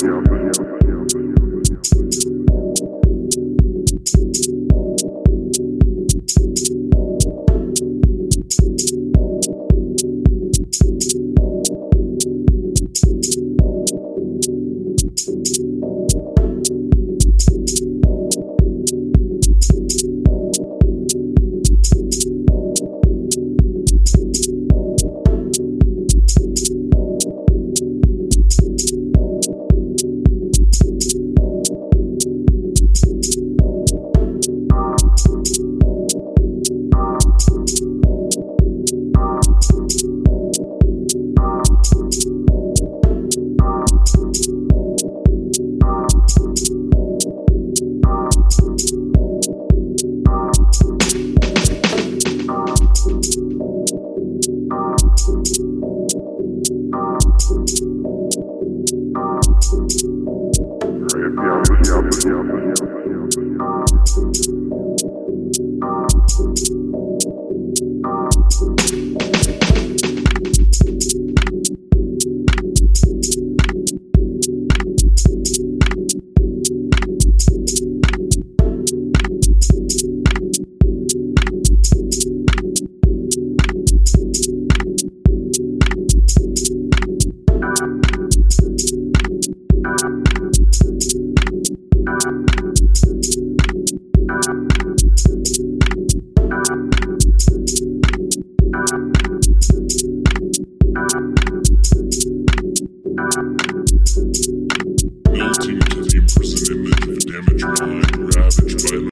Yeah. Yeah. Melting to the imprisoned image of damaged mind.